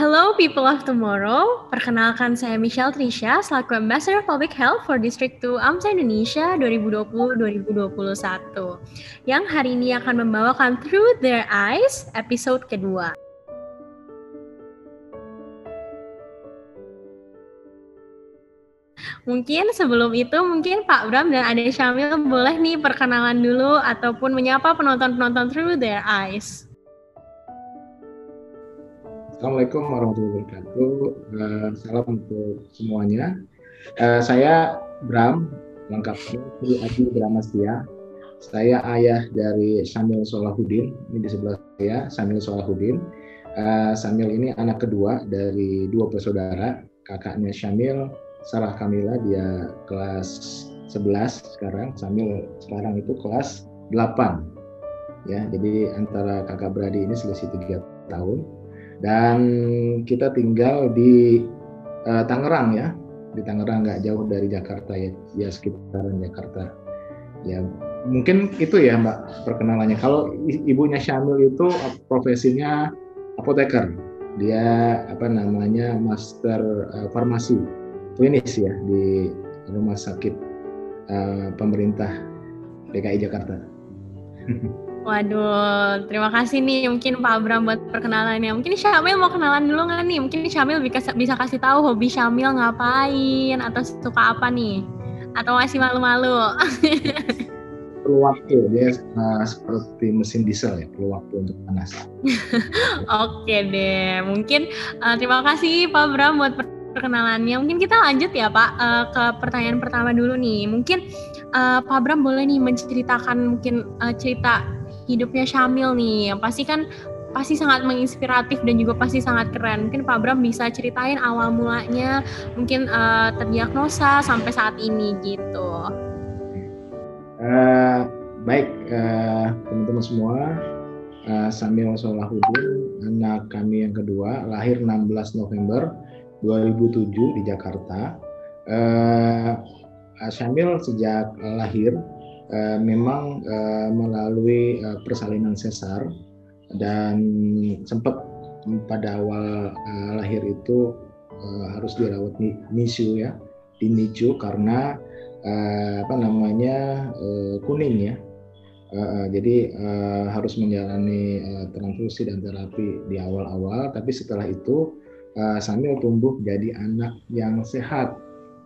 Hello people of tomorrow, perkenalkan saya Michelle Trisha selaku Ambassador Public Health for District 2 AMSA Indonesia 2020-2021 yang hari ini akan membawakan Through Their Eyes episode kedua. Mungkin sebelum itu mungkin Pak Bram dan Ade Syamil boleh nih perkenalan dulu ataupun menyapa penonton-penonton Through Their Eyes. Assalamualaikum warahmatullahi wabarakatuh. Uh, salam untuk semuanya. Uh, saya Bram, lengkapnya Sri Adi Bramastia. Saya ayah dari Samil Solahudin. Ini di sebelah saya, Samil Solahudin. Uh, Samil ini anak kedua dari dua bersaudara. Kakaknya Syamil, Sarah Kamila, dia kelas 11 sekarang. Samil sekarang itu kelas 8. Ya, jadi antara kakak beradik ini selisih tiga tahun dan kita tinggal di uh, Tangerang ya. Di Tangerang nggak jauh dari Jakarta ya. Ya sekitaran Jakarta. Ya mungkin itu ya Mbak perkenalannya. Kalau ibunya Syamil itu profesinya apoteker. Dia apa namanya master uh, farmasi klinis ya di rumah sakit uh, pemerintah DKI Jakarta. Waduh, terima kasih nih mungkin Pak Abram buat perkenalannya. Mungkin Syamil mau kenalan dulu nggak nih? Mungkin Syamil bisa, bisa kasih tahu hobi Syamil ngapain atau suka apa nih? Atau masih malu-malu? perlu waktu dia uh, seperti mesin diesel ya perlu waktu untuk panas. Oke deh, mungkin uh, terima kasih Pak Bram buat perkenalannya. Mungkin kita lanjut ya Pak uh, ke pertanyaan pertama dulu nih. Mungkin uh, Pak Bram boleh nih menceritakan mungkin uh, cerita hidupnya Syamil nih yang pasti kan pasti sangat menginspiratif dan juga pasti sangat keren. Mungkin Pak Bram bisa ceritain awal mulanya, mungkin uh, terdiagnosa sampai saat ini gitu. Uh, baik uh, teman-teman semua, uh, Samil Solahudin, anak kami yang kedua, lahir 16 November 2007 di Jakarta. Uh, Syamil sejak lahir uh, memang uh, melalui uh, persalinan sesar dan sempat pada awal uh, lahir itu uh, harus dirawat NICU ya di NICU karena uh, apa namanya uh, kuning ya. Uh, jadi uh, harus menjalani uh, transfusi dan terapi di awal-awal tapi setelah itu uh, sambil tumbuh jadi anak yang sehat.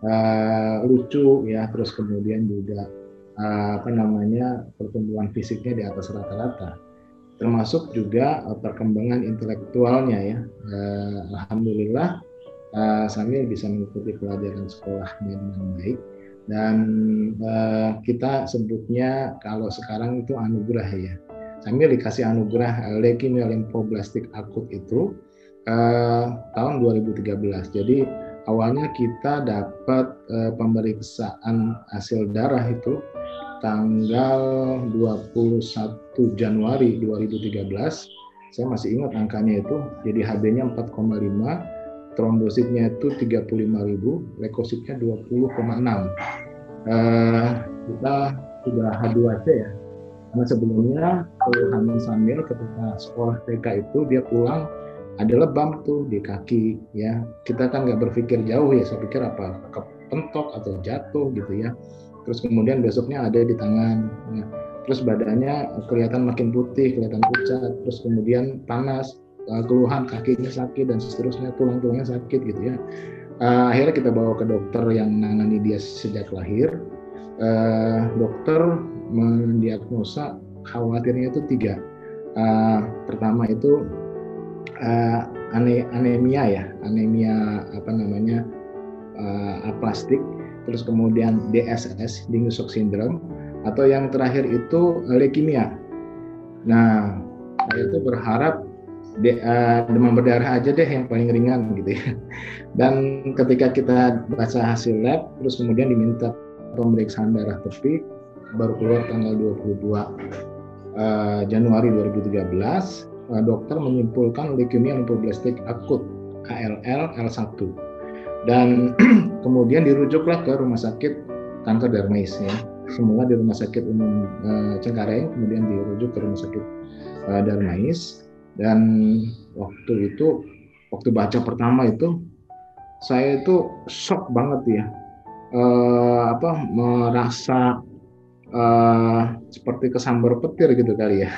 Uh, lucu ya terus kemudian juga Eh, apa namanya pertumbuhan fisiknya di atas rata-rata. Termasuk juga uh, perkembangan intelektualnya ya. Uh, alhamdulillah Samil bisa mengikuti pelajaran sekolahnya dengan baik. Dan kita sebutnya kalau sekarang itu anugerah ya. Sambil dikasih anugerah leukemia limfoblastik akut itu tahun 2013 jadi awalnya kita dapat pemeriksaan hasil darah itu tanggal 21 Januari 2013 saya masih ingat angkanya itu jadi HB-nya 4,5 trombositnya itu 35.000 leukositnya 20,6 eh, kita sudah H2C ya. Karena sebelumnya Hamil Samil ketika sekolah TK itu dia pulang ada lebam tuh di kaki ya. Kita kan nggak berpikir jauh ya saya pikir apa kepentok atau jatuh gitu ya terus kemudian besoknya ada di tangan. Ya. terus badannya kelihatan makin putih kelihatan pucat. Terus kemudian panas uh, keluhan kakinya sakit dan seterusnya tulang-tulangnya sakit gitu ya. Uh, akhirnya kita bawa ke dokter yang menangani dia sejak lahir. Uh, dokter mendiagnosa khawatirnya itu tiga. Uh, pertama itu uh, ane anemia ya. Anemia apa namanya? Uh, aplastik terus kemudian DSS, Dingus Shock Syndrome, atau yang terakhir itu leukemia. Nah, itu berharap de, uh, demam berdarah aja deh yang paling ringan gitu ya. Dan ketika kita baca hasil lab, terus kemudian diminta pemeriksaan darah tepi, baru keluar tanggal 22 uh, eh, Januari 2013, uh, dokter menyimpulkan leukemia lymphoblastik akut ALL L1 dan kemudian dirujuklah ke rumah sakit kanker Darmais ya. Semula di rumah sakit umum uh, Cengkareng kemudian dirujuk ke rumah sakit uh, Darmais dan waktu itu waktu baca pertama itu saya itu shock banget ya. Uh, apa merasa uh, seperti kesambar petir gitu kali ya.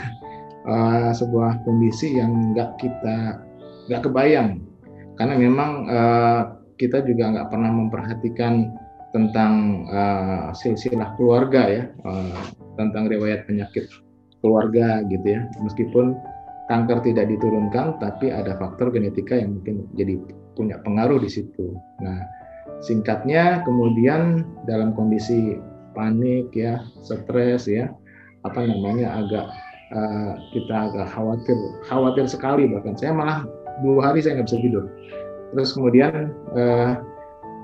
Uh, sebuah kondisi yang nggak kita nggak kebayang. Karena memang uh, kita juga nggak pernah memperhatikan tentang uh, silsilah keluarga ya uh, tentang riwayat penyakit keluarga gitu ya. Meskipun kanker tidak diturunkan tapi ada faktor genetika yang mungkin jadi punya pengaruh di situ. Nah singkatnya kemudian dalam kondisi panik ya stres ya apa namanya agak uh, kita agak khawatir khawatir sekali bahkan. Saya malah dua hari saya nggak bisa tidur terus kemudian uh, eh,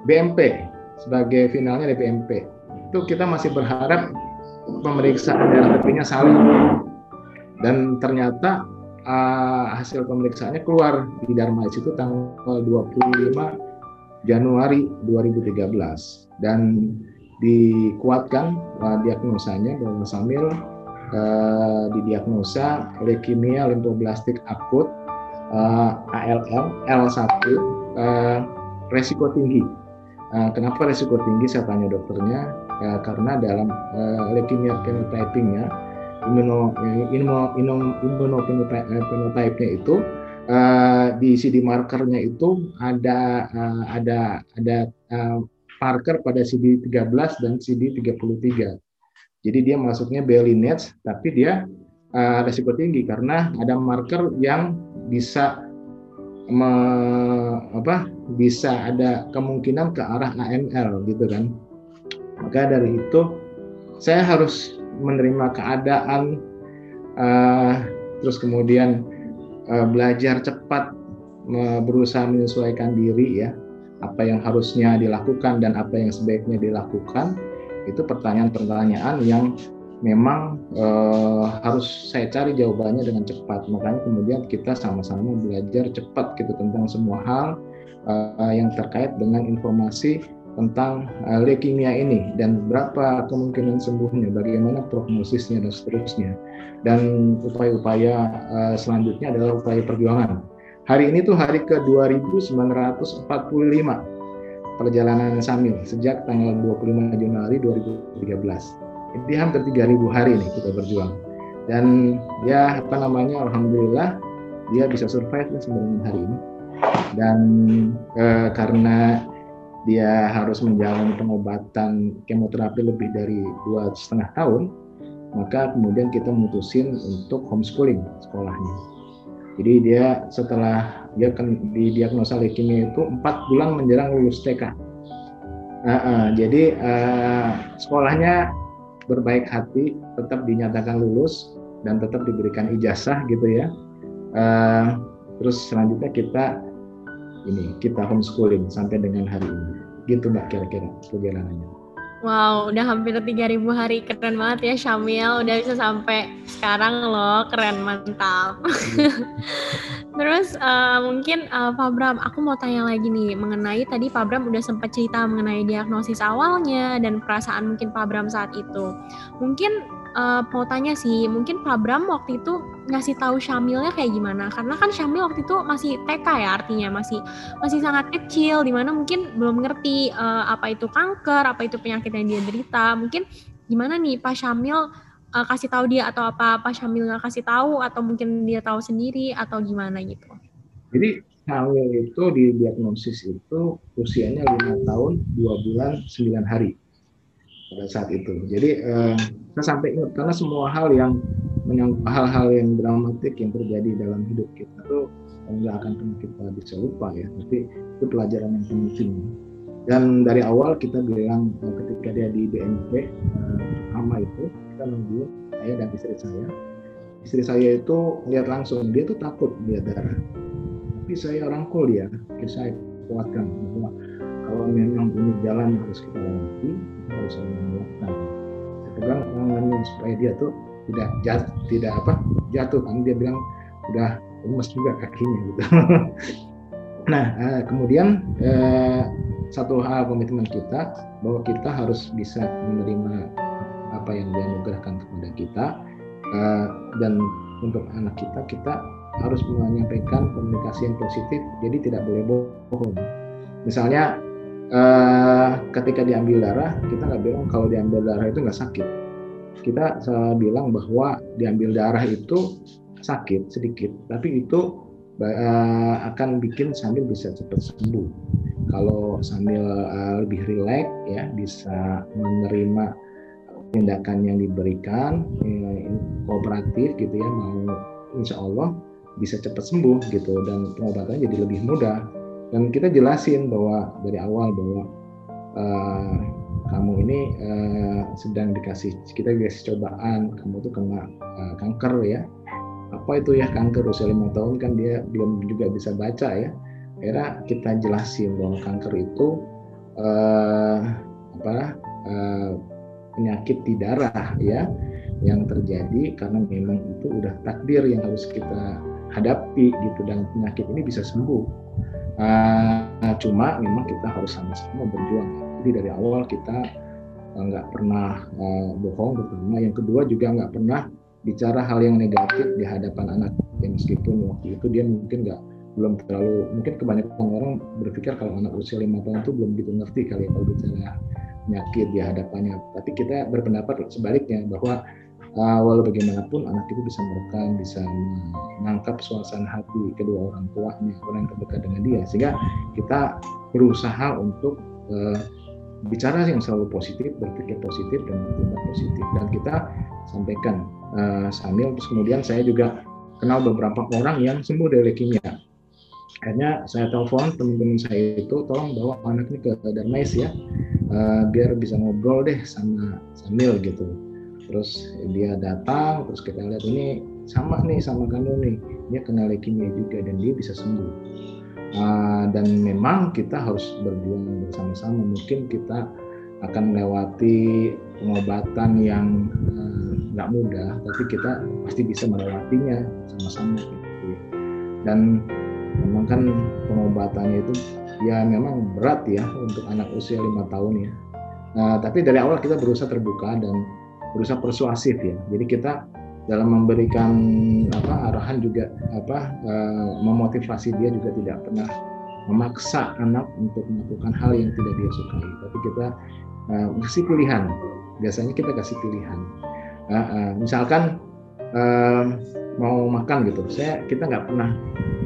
BMP sebagai finalnya di BMP itu kita masih berharap pemeriksaan darah tepinya salah dan ternyata uh, hasil pemeriksaannya keluar di Darmais itu tanggal 25 Januari 2013 dan dikuatkan uh, diagnosanya bahwa Samil uh, didiagnosa leukemia limfoblastik akut uh, ALL L1 uh, resiko tinggi. Uh, kenapa resiko tinggi? Saya tanya dokternya uh, karena dalam uh, leukemia phenotype-nya itu uh, di CD markernya itu ada uh, ada ada uh, marker pada CD13 dan CD33. Jadi dia masuknya belly nets tapi dia uh, resiko tinggi karena ada marker yang bisa me, apa bisa ada kemungkinan ke arah AML gitu kan. Maka dari itu saya harus menerima keadaan uh, terus kemudian uh, belajar cepat uh, berusaha menyesuaikan diri ya. Apa yang harusnya dilakukan dan apa yang sebaiknya dilakukan itu pertanyaan-pertanyaan yang memang uh, harus saya cari jawabannya dengan cepat. Makanya kemudian kita sama-sama belajar cepat gitu tentang semua hal uh, yang terkait dengan informasi tentang uh, leukemia ini dan berapa kemungkinan sembuhnya, bagaimana prognosisnya dan seterusnya. Dan upaya-upaya uh, selanjutnya adalah upaya perjuangan. Hari ini tuh hari ke 2945 perjalanan Samil sejak tanggal 25 Januari 2013 ini hampir 3000 hari nih kita berjuang. Dan ya apa namanya alhamdulillah dia bisa survive nih sebenarnya hari ini. Dan eh, karena dia harus menjalani pengobatan kemoterapi lebih dari dua setengah tahun maka kemudian kita memutusin untuk homeschooling sekolahnya. Jadi dia setelah dia kan didiagnosa leukemia itu empat bulan menjelang lulus TK uh, uh, jadi uh, sekolahnya berbaik hati tetap dinyatakan lulus dan tetap diberikan ijazah gitu ya. Uh, terus selanjutnya kita ini kita homeschooling sampai dengan hari ini. Gitu mbak kira-kira perjalanannya. Wow, udah hampir 3000 hari. Keren banget ya Syamil, udah bisa sampai sekarang loh. Keren, mantap. Terus uh, mungkin uh, Pak Bram, aku mau tanya lagi nih mengenai tadi Pak Bram udah sempat cerita mengenai diagnosis awalnya dan perasaan mungkin Pak Bram saat itu. Mungkin uh, mau tanya sih, mungkin Pak Bram waktu itu ngasih tahu Syamilnya kayak gimana? Karena kan Syamil waktu itu masih TK ya artinya masih masih sangat kecil, di mana mungkin belum ngerti uh, apa itu kanker, apa itu penyakit yang dia derita. Mungkin gimana nih Pak Syamil uh, kasih tahu dia atau apa Pak Syamil nggak kasih tahu atau mungkin dia tahu sendiri atau gimana gitu? Jadi Syamil itu di diagnosis itu usianya lima tahun dua bulan sembilan hari pada saat itu. Jadi eh, saya sampai ingat karena semua hal yang hal-hal yang dramatik yang terjadi dalam hidup kita tuh nggak akan pernah kita bisa lupa ya. Tapi itu pelajaran yang penting. Dan dari awal kita bilang eh, ketika dia di BNP eh, itu kita nunggu saya dan istri saya. Istri saya itu lihat langsung dia tuh takut lihat darah. Tapi saya rangkul dia, saya kuatkan bahwa kalau memang ini jalan harus kita lewati harus saling melakukan saya pegang tangannya supaya dia tuh tidak jatuh tidak apa jatuh kan dia bilang udah lemes juga kakinya gitu nah eh, kemudian eh, satu hal komitmen kita bahwa kita harus bisa menerima apa yang dia anugerahkan kepada kita eh, dan untuk anak kita kita harus menyampaikan komunikasi yang positif, jadi tidak boleh bohong. Misalnya eh, ketika diambil darah, kita nggak bilang kalau diambil darah itu nggak sakit. Kita bilang bahwa diambil darah itu sakit sedikit, tapi itu uh, akan bikin Samil bisa cepat sembuh. Kalau Samil uh, lebih rileks ya bisa menerima tindakan yang diberikan ya, kooperatif gitu ya mau insya Allah bisa cepat sembuh gitu dan pengobatannya jadi lebih mudah dan kita jelasin bahwa dari awal bahwa uh, kamu ini uh, sedang dikasih kita dikasih cobaan kamu tuh kena uh, kanker ya. Apa itu ya kanker? Usia lima tahun kan dia belum juga bisa baca ya. Akhirnya kita jelasin bahwa kanker itu uh, apa uh, penyakit di darah ya yang terjadi karena memang itu udah takdir yang harus kita hadapi gitu. Dan penyakit ini bisa sembuh uh, cuma memang kita harus sama-sama berjuang. Jadi dari awal kita nggak uh, pernah uh, bohong pertama yang kedua juga nggak pernah bicara hal yang negatif di hadapan anak. Ya meskipun waktu itu dia mungkin nggak belum terlalu mungkin kebanyakan orang berpikir kalau anak usia lima tahun itu belum begitu ngerti kali ya kalau bicara penyakit di hadapannya. Tapi kita berpendapat sebaliknya bahwa uh, walau bagaimanapun anak itu bisa merekam bisa menangkap suasana hati kedua orang tuanya orang yang terdekat dengan dia sehingga kita berusaha untuk uh, bicara yang selalu positif, berpikir positif dan bertindak positif. Dan kita sampaikan uh, sambil terus kemudian saya juga kenal beberapa orang yang sembuh dari leukemia. Akhirnya saya telepon teman-teman saya itu, tolong bawa anak ini ke Darmais ya, uh, biar bisa ngobrol deh sama Samil gitu. Terus dia datang, terus kita lihat ini sama nih sama kamu nih, dia kena leukemia juga dan dia bisa sembuh. Uh, dan memang kita harus berjuang bersama-sama. Mungkin kita akan melewati pengobatan yang eh, nggak uh, mudah tapi kita pasti bisa melewatinya sama-sama gitu ya. dan memang kan pengobatannya itu ya memang berat ya untuk anak usia lima tahun ya. Nah, tapi dari awal kita berusaha terbuka dan berusaha persuasif ya. Jadi kita dalam memberikan apa arahan juga apa uh, memotivasi dia juga tidak pernah memaksa anak untuk melakukan hal yang tidak dia sukai. Tapi kita uh, kasih pilihan. Biasanya kita kasih pilihan. Uh, uh, misalkan uh, mau makan gitu. Saya kita nggak pernah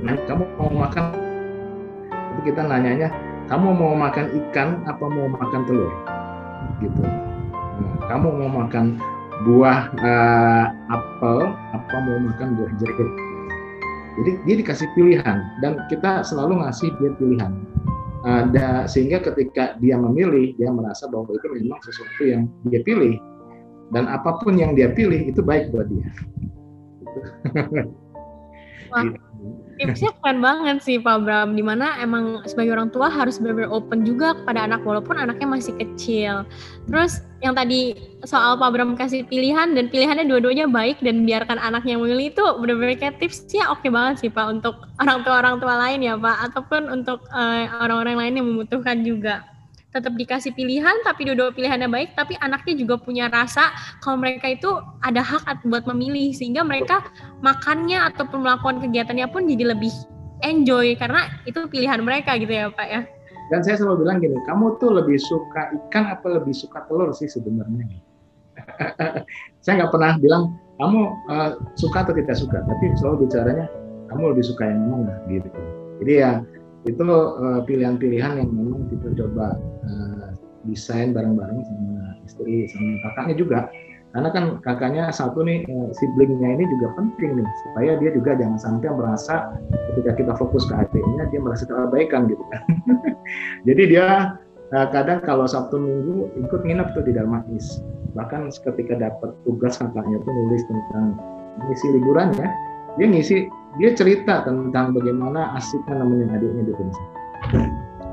kamu mau makan? Tapi kita nanyanya kamu mau makan ikan apa mau makan telur? Gitu kamu mau makan buah uh, apel apa mau makan buah jeruk? Jadi dia dikasih pilihan dan kita selalu ngasih dia pilihan. Uh, da, sehingga ketika dia memilih dia merasa bahwa itu memang sesuatu yang dia pilih. Dan apa pun yang dia pilih itu baik buat dia. Wah, gitu tipsnya keren banget sih Pak Bram di mana emang sebagai orang tua harus benar-benar open juga kepada anak walaupun anaknya masih kecil. Terus yang tadi soal Pak Bram kasih pilihan dan pilihannya dua-duanya baik dan biarkan anaknya memilih itu benar-benar kayak tipsnya oke banget sih Pak untuk orang tua orang tua lain ya Pak ataupun untuk uh, orang-orang lain yang membutuhkan juga tetap dikasih pilihan tapi dua-dua pilihannya baik tapi anaknya juga punya rasa kalau mereka itu ada hak buat memilih sehingga mereka makannya ataupun melakukan kegiatannya pun jadi lebih enjoy karena itu pilihan mereka gitu ya Pak ya. Dan saya selalu bilang gini, kamu tuh lebih suka ikan apa lebih suka telur sih sebenarnya? saya nggak pernah bilang kamu uh, suka atau tidak suka, tapi selalu bicaranya kamu lebih suka yang mana gitu. Jadi ya itu uh, pilihan-pilihan yang memang kita coba uh, desain bareng-bareng sama istri sama kakaknya juga. Karena kan kakaknya satu nih uh, siblingnya ini juga penting nih supaya dia juga jangan sampai merasa ketika kita fokus ke adiknya dia merasa terabaikan gitu kan. Jadi dia uh, kadang kalau Sabtu Minggu ikut nginep tuh di Darmais bahkan ketika dapat tugas kakaknya tuh nulis tentang misi liburannya dia ngisi dia cerita tentang bagaimana asiknya nemenin adiknya di rumah.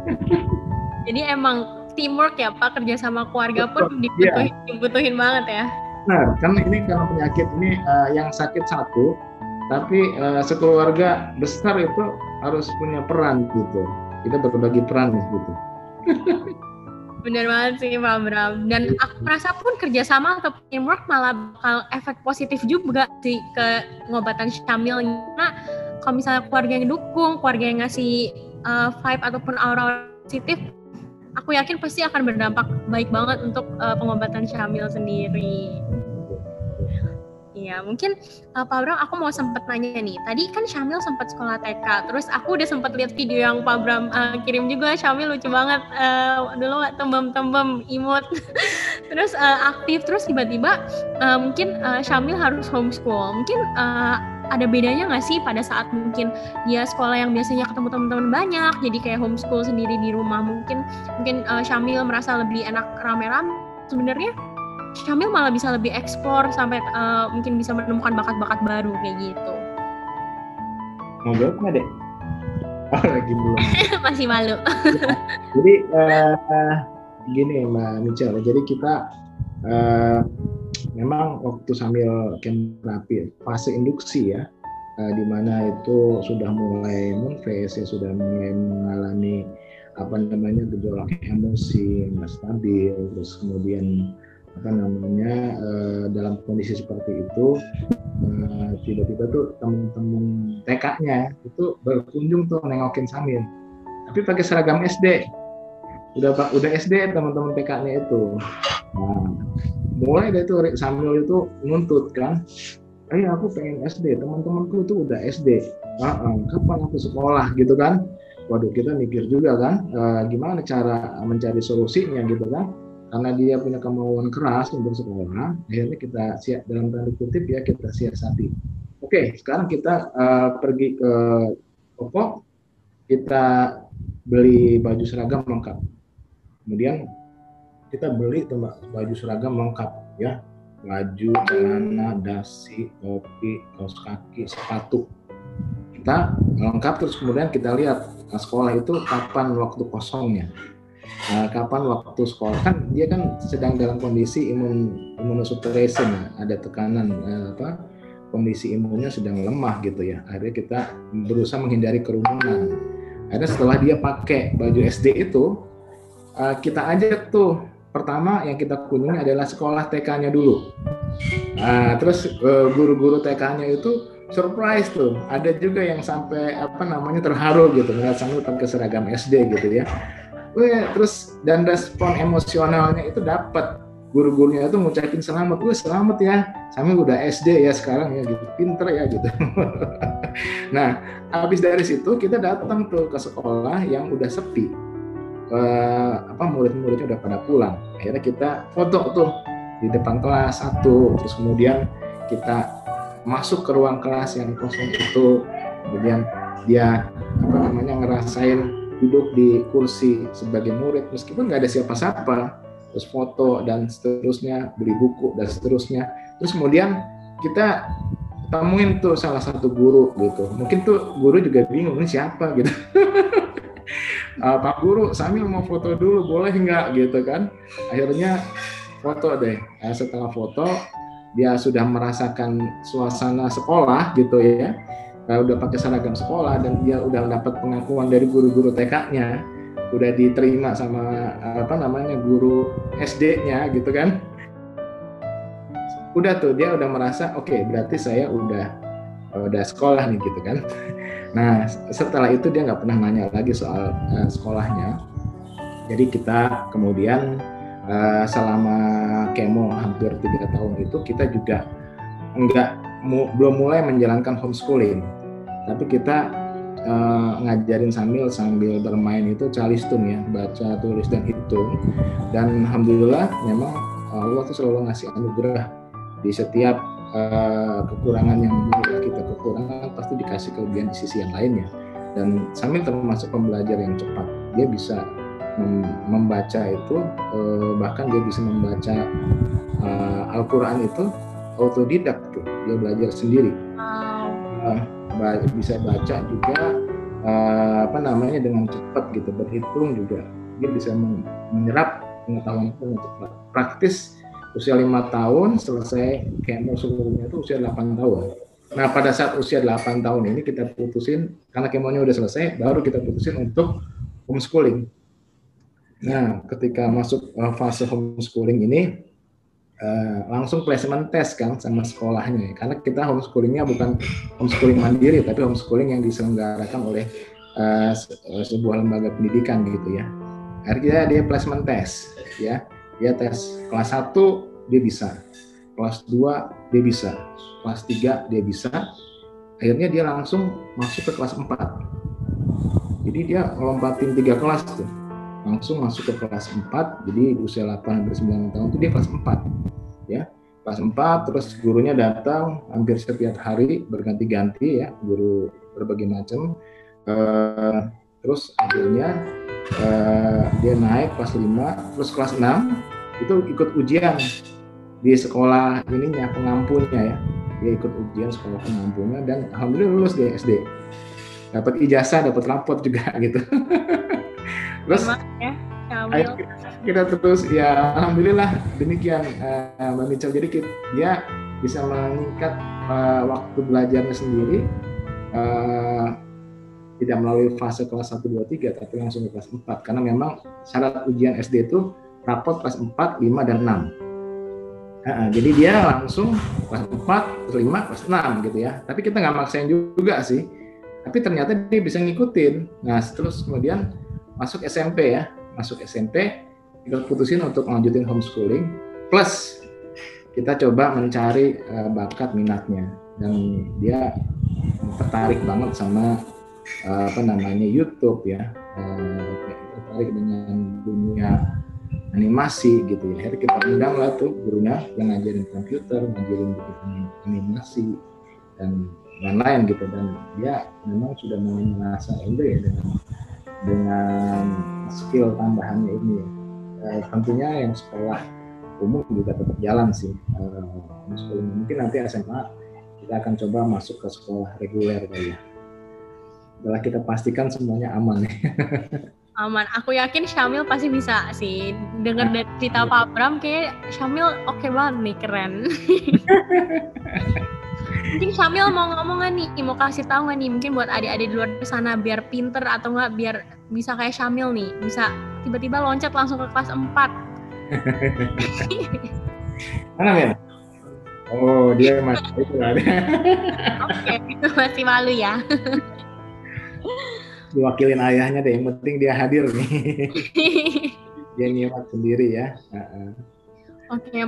Jadi emang teamwork ya Pak kerja sama keluarga pun dibutuhin, ya. dibutuhin banget ya. Nah, kan ini karena penyakit ini uh, yang sakit satu, tapi uh, sekeluarga besar itu harus punya peran gitu. Kita berbagi peran gitu. Bener banget sih Pak Bram. Dan iya. aku merasa pun kerjasama atau teamwork malah bakal efek positif juga sih ke pengobatan Syamil. Karena kalau misalnya keluarga yang dukung, keluarga yang ngasih uh, vibe ataupun aura positif, aku yakin pasti akan berdampak baik banget untuk uh, pengobatan Syamil sendiri. Iya, mungkin uh, Pak Bram aku mau sempat nanya nih. Tadi kan Syamil sempat sekolah TK, terus aku udah sempat lihat video yang Pak Bram uh, kirim juga. Syamil lucu banget. Uh, dulu tembem-tembem imut. terus uh, aktif, terus tiba-tiba uh, mungkin uh, Syamil harus homeschool. Mungkin uh, ada bedanya nggak sih pada saat mungkin dia sekolah yang biasanya ketemu teman-teman banyak, jadi kayak homeschool sendiri di rumah mungkin mungkin uh, Syamil merasa lebih enak rame-rame. Sebenarnya Syamil malah bisa lebih eksplor sampai uh, mungkin bisa menemukan bakat-bakat baru kayak gitu. Ngobrol nggak deh? Oh lagi belum. Masih malu. jadi uh, gini Mbak Michelle, jadi kita uh, memang waktu sambil terapi fase induksi ya, uh, di mana itu sudah mulai menfase, ya sudah mulai mengalami apa namanya gejolak emosi, nggak stabil, terus kemudian apa namanya uh, dalam kondisi seperti itu uh, tiba-tiba tuh temen-temen TK-nya itu berkunjung tuh nengokin Samir. Tapi pakai seragam SD udah pak udah SD teman-teman TK-nya itu. Nah, mulai dari itu Samil itu nuntut kan eh aku pengen SD teman-temanku itu udah SD ah, ah, kapan aku sekolah? Gitu kan. Waduh kita mikir juga kan uh, gimana cara mencari solusinya gitu kan karena dia punya kemauan keras untuk sekolah, akhirnya kita siap dalam tanda kutip ya kita siasati. Oke, sekarang kita uh, pergi ke toko, kita beli baju seragam lengkap. Kemudian kita beli baju seragam lengkap ya, baju, celana, dasi, topi, kaos kaki, sepatu. Kita lengkap terus kemudian kita lihat sekolah itu kapan waktu kosongnya uh, kapan waktu sekolah? Kan dia kan sedang dalam kondisi imun imunosupresin ya, ada tekanan uh, apa kondisi imunnya sedang lemah gitu ya. Akhirnya kita berusaha menghindari kerumunan. Akhirnya setelah dia pakai baju SD itu uh, kita ajak tuh. Pertama yang kita kunjungi adalah sekolah TK-nya dulu. Nah, terus guru-guru TK-nya itu surprise tuh. Ada juga yang sampai apa namanya terharu gitu ngeliat sambil pakai seragam SD gitu ya Wih, terus dan respon emosionalnya itu dapat guru-gurunya itu ngucapin selamat, wih selamat ya, sambil udah SD ya sekarang ya gitu, pinter ya gitu. nah, habis dari situ kita datang tuh ke sekolah yang udah sepi, uh, apa murid-muridnya udah pada pulang. Akhirnya kita foto tuh di depan kelas satu, terus kemudian kita masuk ke ruang kelas yang kosong itu, kemudian dia apa namanya ngerasain duduk di kursi sebagai murid meskipun nggak ada siapa-siapa terus foto dan seterusnya beli buku dan seterusnya. Terus kemudian kita temuin tuh salah satu guru gitu. Mungkin tuh guru juga bingung ini siapa? gitu. Uh, Pak Guru sambil mau foto dulu boleh nggak? gitu kan. Akhirnya foto deh. Nah, setelah foto dia sudah merasakan suasana sekolah gitu ya uh, udah pakai seragam sekolah dan dia udah dapat pengakuan dari guru-guru TK-nya, udah diterima sama apa namanya guru SD-nya gitu kan. Udah tuh dia udah merasa oke okay, berarti saya udah udah sekolah nih gitu kan. Nah setelah itu dia nggak pernah nanya lagi soal uh, sekolahnya. Jadi kita kemudian uh, selama kemo hampir tiga tahun itu kita juga nggak mu, belum mulai menjalankan homeschooling. Tapi kita uh, ngajarin sambil sambil bermain itu calistung ya baca tulis dan hitung. Dan alhamdulillah memang Allah tuh selalu ngasih anugerah di setiap uh, kekurangan yang kita. Kekurangan pasti dikasih kelebihan di sisi yang lainnya. Dan sambil termasuk pembelajar yang cepat dia bisa membaca itu uh, bahkan dia bisa membaca Al-Quran itu autodidak tuh dia belajar sendiri. Uh, bisa baca juga uh, apa namanya dengan cepat gitu berhitung juga. Dia bisa menyerap pengetahuan itu dengan cepat. Praktis usia lima tahun selesai kemo seluruhnya itu usia 8 tahun. Nah pada saat usia 8 tahun ini kita putusin karena kemonya udah selesai baru kita putusin untuk homeschooling. Nah ketika masuk uh, fase homeschooling ini uh, langsung placement test kan sama sekolahnya karena kita homeschoolingnya bukan homeschooling mandiri tapi homeschooling yang diselenggarakan oleh uh, sebuah lembaga pendidikan gitu ya. Akhirnya dia placement test ya. Dia tes kelas 1 dia bisa. Kelas 2 dia bisa. Kelas 3 dia bisa. Akhirnya dia langsung masuk ke kelas 4 jadi dia lompatin tiga kelas tuh langsung masuk ke kelas 4 jadi usia 8 sampai 9 tahun itu dia kelas 4 ya. Kelas 4 terus gurunya datang hampir setiap hari berganti-ganti ya guru berbagai macam. Uh, terus akhirnya uh, dia naik kelas 5 terus kelas 6 itu ikut ujian di sekolah ininya pengampunya ya. Dia ikut ujian sekolah pengampunya dan alhamdulillah lulus di SD dapat ijazah dapat rapot juga gitu terus ya, ayo kita, terus ya alhamdulillah demikian uh, Mbak Mitchell jadi kita, dia bisa meningkat uh, waktu belajarnya sendiri uh, tidak melalui fase kelas 1, 2, 3 tapi langsung ke kelas 4 karena memang syarat ujian SD itu rapot kelas 4, 5, dan 6 Uh, jadi dia langsung kelas 4, kelas 5, kelas 6 gitu ya. Tapi kita nggak maksain juga sih. Tapi ternyata dia bisa ngikutin. Nah, terus kemudian masuk SMP ya. Masuk SMP kita putusin untuk melanjutin homeschooling. Plus kita coba mencari uh, bakat minatnya. Dan dia tertarik banget sama uh, apa namanya YouTube ya. Uh, tertarik dengan dunia animasi gitu ya. Akhirnya kita undang lah tuh gurunya yang ngajarin komputer ngajarin animasi dan lain-lain gitu. Dan dia memang sudah merasa enjoy ya dengan dengan skill tambahannya ini ya. Eh, tentunya yang sekolah umum juga tetap jalan sih. Eh, mungkin nanti SMA kita akan coba masuk ke sekolah reguler kali ya. Setelah kita pastikan semuanya aman ya. aman. Aku yakin Syamil pasti bisa sih. Dengar dari cerita Pak Bram kayak Syamil oke okay banget nih, keren. mungkin Syamil mau ngomong gak nih mau kasih tahu gak nih mungkin buat adik-adik di luar sana biar pinter atau enggak biar bisa kayak Syamil nih bisa tiba-tiba loncat langsung ke kelas 4 mana ya oh dia masih itu kan oke itu masih malu ya. Diwakilin ayahnya deh yang penting dia hadir nih. Dia nyimak sendiri ya. Oke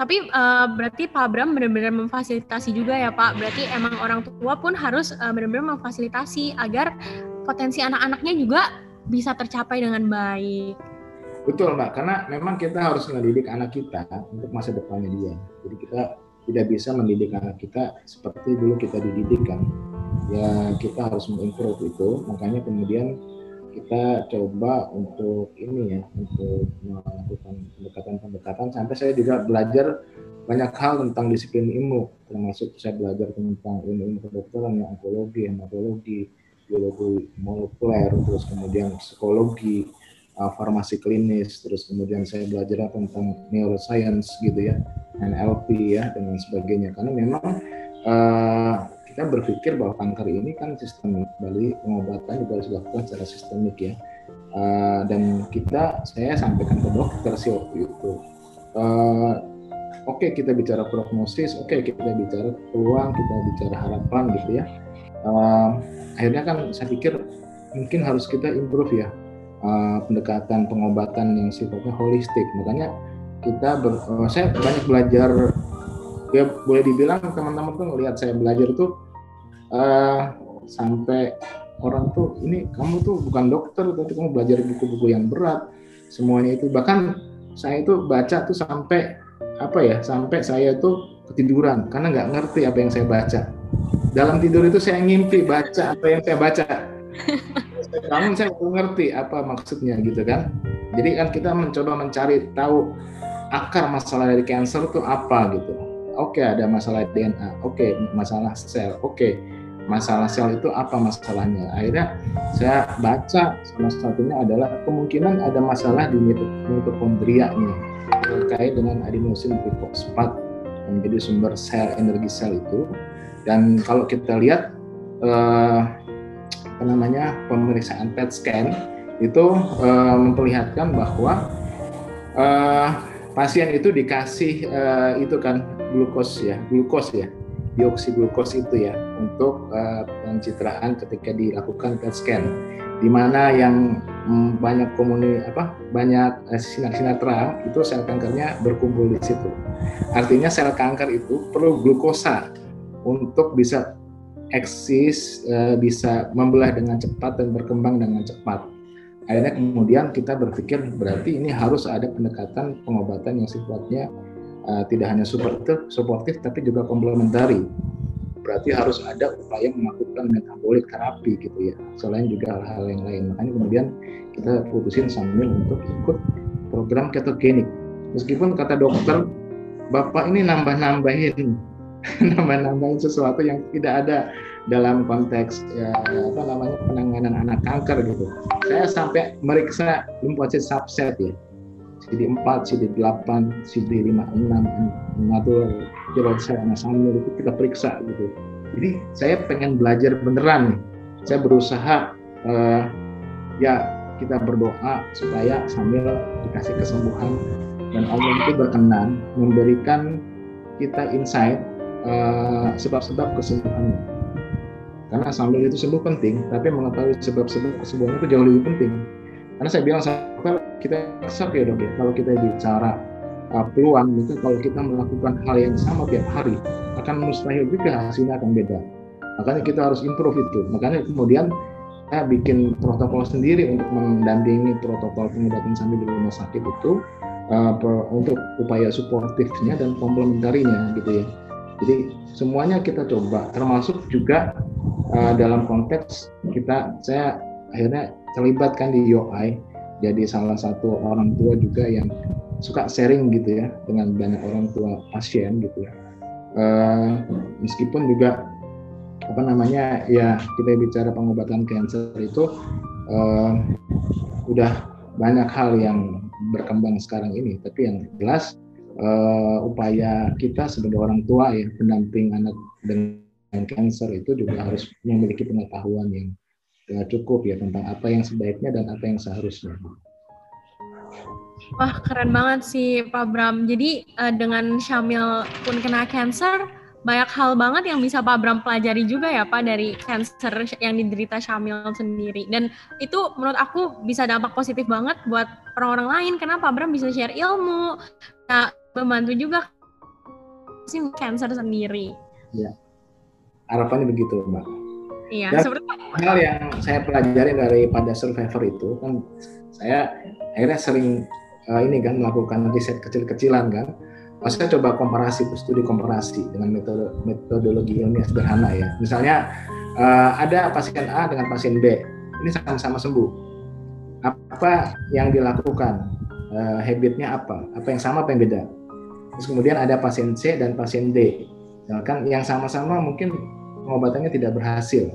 tapi uh, berarti Pak Bram benar-benar memfasilitasi juga ya Pak. Berarti emang orang tua pun harus uh, benar-benar memfasilitasi agar potensi anak-anaknya juga bisa tercapai dengan baik. Betul Mbak, karena memang kita harus mendidik anak kita untuk masa depannya dia. Jadi kita tidak bisa mendidik anak kita seperti dulu kita dididik kan. Ya kita harus mengimprove itu, makanya kemudian kita coba untuk ini ya untuk melakukan pendekatan-pendekatan sampai saya juga belajar banyak hal tentang disiplin ilmu termasuk saya belajar tentang ilmu-ilmu kedokteran onkologi, hematologi, biologi molekuler, terus kemudian psikologi, uh, farmasi klinis, terus kemudian saya belajar tentang neuroscience gitu ya, NLP ya dan sebagainya karena memang uh, kita berpikir bahwa kanker ini kan sistemik, balik pengobatan juga harus dilakukan secara sistemik ya. Uh, dan kita, saya sampaikan ke dokter sih waktu itu. Uh, Oke okay, kita bicara prognosis, oke okay, kita bicara peluang, kita bicara harapan gitu ya. Uh, akhirnya kan saya pikir mungkin harus kita improve ya uh, pendekatan pengobatan yang sifatnya holistik. Makanya kita ber, uh, saya banyak belajar ya boleh dibilang teman-teman tuh ngelihat saya belajar tuh uh, sampai orang tuh ini kamu tuh bukan dokter tapi kamu belajar buku-buku yang berat semuanya itu bahkan saya itu baca tuh sampai apa ya sampai saya tuh ketiduran karena nggak ngerti apa yang saya baca dalam tidur itu saya ngimpi baca apa yang saya baca. Namun saya nggak ngerti apa maksudnya gitu kan. Jadi kan kita mencoba mencari tahu akar masalah dari cancer itu apa gitu. Oke ada masalah DNA, oke masalah sel, oke masalah sel itu apa masalahnya. Akhirnya saya baca salah satunya adalah kemungkinan ada masalah di mitokondria nih terkait dengan adenosin yang menjadi sumber sel energi sel itu. Dan kalau kita lihat eh, apa namanya pemeriksaan PET scan itu eh, memperlihatkan bahwa eh, pasien itu dikasih uh, itu kan glukos ya, glukos ya, dioksiglukos itu ya untuk uh, pencitraan ketika dilakukan PET scan di mana yang mm, banyak komuni apa banyak sinar-sinar terang itu sel kankernya berkumpul di situ. Artinya sel kanker itu perlu glukosa untuk bisa eksis, bisa membelah dengan cepat dan berkembang dengan cepat akhirnya kemudian kita berpikir berarti ini harus ada pendekatan pengobatan yang sifatnya uh, tidak hanya supportif, supportif tapi juga komplementari. Berarti harus ada upaya melakukan metabolik terapi gitu ya. Selain juga hal-hal yang lain. Makanya kemudian kita putusin sambil untuk ikut program ketogenik. Meskipun kata dokter, Bapak ini nambah-nambahin nambah-nambahin sesuatu yang tidak ada dalam konteks ya, apa namanya penanganan anak kanker gitu. Saya sampai meriksa limfosit subset ya. CD4, CD8, CD56, natural killer cell sambil itu kita periksa gitu. Jadi saya pengen belajar beneran. Saya berusaha uh, ya kita berdoa supaya sambil dikasih kesembuhan dan Allah itu berkenan memberikan kita insight uh, sebab-sebab kesembuhannya. Karena sambil itu sembuh penting, tapi mengetahui sebab-sebab kesembuhan itu jauh lebih penting. Karena saya bilang kita kesal ya dok ya, kalau kita bicara uh, peluang itu kalau kita melakukan hal yang sama tiap hari akan mustahil juga hasilnya akan beda. Makanya kita harus improve itu. Makanya kemudian saya bikin protokol sendiri untuk mendampingi protokol pengobatan sambil di rumah sakit itu uh, untuk upaya suportifnya dan komplementarinya gitu ya. Jadi semuanya kita coba, termasuk juga uh, dalam konteks kita, saya akhirnya terlibatkan di UI, jadi salah satu orang tua juga yang suka sharing gitu ya dengan banyak orang tua pasien gitu ya. Uh, meskipun juga apa namanya ya kita bicara pengobatan cancer itu uh, udah banyak hal yang berkembang sekarang ini, tapi yang jelas uh, upaya kita sebagai orang tua ya pendamping anak dengan kanker itu juga harus memiliki pengetahuan yang ya, cukup ya tentang apa yang sebaiknya dan apa yang seharusnya. Wah keren banget sih Pak Bram. Jadi uh, dengan Syamil pun kena cancer, banyak hal banget yang bisa Pak Bram pelajari juga ya Pak dari cancer yang diderita Syamil sendiri. Dan itu menurut aku bisa dampak positif banget buat orang-orang lain karena Pak Bram bisa share ilmu, nah, membantu juga sih cancer sendiri. Ya, harapannya begitu mbak. Iya, Dan seperti hal yang saya pelajari daripada survivor itu kan saya akhirnya sering uh, ini kan melakukan riset kecil-kecilan kan. Pas saya coba komparasi, studi komparasi dengan metode metodologi ilmiah sederhana ya. Misalnya uh, ada pasien A dengan pasien B, ini sama-sama sembuh. Apa yang dilakukan? Uh, habitnya apa? Apa yang sama, apa yang beda? Terus kemudian ada pasien C dan pasien D. Misalkan yang sama-sama mungkin pengobatannya tidak berhasil.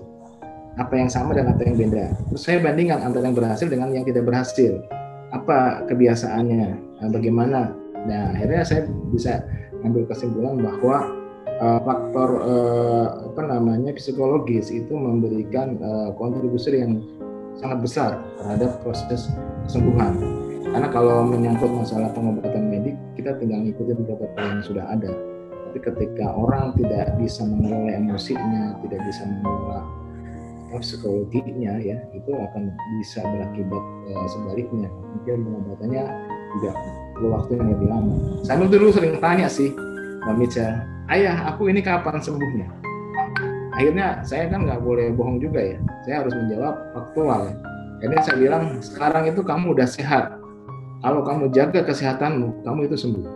Apa yang sama dan apa yang beda. Terus saya bandingkan antara yang berhasil dengan yang tidak berhasil. Apa kebiasaannya? Nah, bagaimana? Nah, akhirnya saya bisa ambil kesimpulan bahwa uh, faktor uh, apa namanya psikologis itu memberikan uh, kontribusi yang sangat besar terhadap proses kesembuhan. Karena kalau menyangkut masalah pengobatan kita tinggal ngikutin protokol yang sudah ada. Tapi ketika orang tidak bisa mengelola emosinya, tidak bisa mengelola psikologinya, ya itu akan bisa berakibat uh, sebaliknya. Mungkin pengobatannya juga perlu waktu yang lebih lama. Saya dulu sering tanya sih, Mbak Mica, ayah aku ini kapan sembuhnya? Akhirnya saya kan nggak boleh bohong juga ya, saya harus menjawab faktual. Akhirnya saya bilang, sekarang itu kamu udah sehat, kalau kamu jaga kesehatanmu, kamu itu sembuh.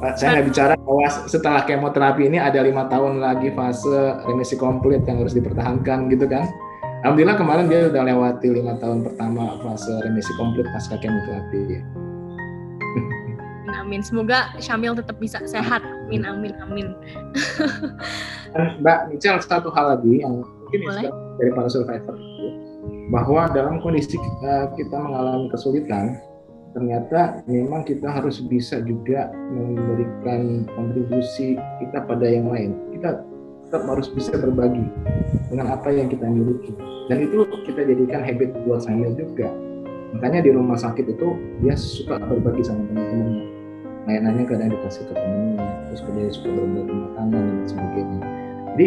Saya nggak bicara bahwa setelah kemoterapi ini ada lima tahun lagi fase remisi komplit yang harus dipertahankan gitu kan. Alhamdulillah kemarin dia udah lewati lima tahun pertama fase remisi komplit pasca kemoterapi. Amin. Semoga Syamil tetap bisa sehat. Amin, amin, amin. Mbak Michelle, satu hal lagi yang mungkin dari para survivor bahwa dalam kondisi kita, kita mengalami kesulitan, ternyata memang kita harus bisa juga memberikan kontribusi kita pada yang lain. Kita tetap harus bisa berbagi dengan apa yang kita miliki. Dan itu kita jadikan habit buat saya juga. makanya di rumah sakit itu dia suka berbagi sama teman-temannya layanannya kadang dikasih ke temennya terus dia suka berbagi makanan dan sebagainya jadi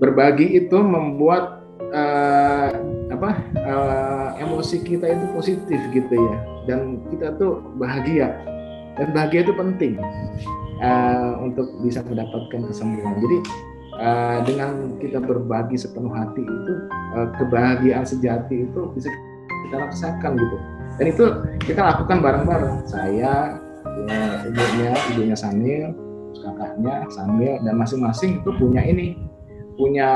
berbagi itu membuat uh, apa uh, emosi kita itu positif gitu ya. Dan kita tuh bahagia. Dan bahagia itu penting uh, untuk bisa mendapatkan kesembuhan. Jadi uh, dengan kita berbagi sepenuh hati itu uh, kebahagiaan sejati itu bisa kita rasakan gitu. Dan itu kita lakukan bareng-bareng. Saya ya ibunya ibunya Samil kakaknya Samil dan masing-masing itu punya ini punya